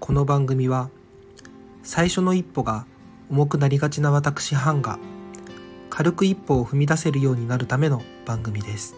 この番組は最初の一歩が重くなりがちな私ハンが軽く一歩を踏み出せるようになるための番組です。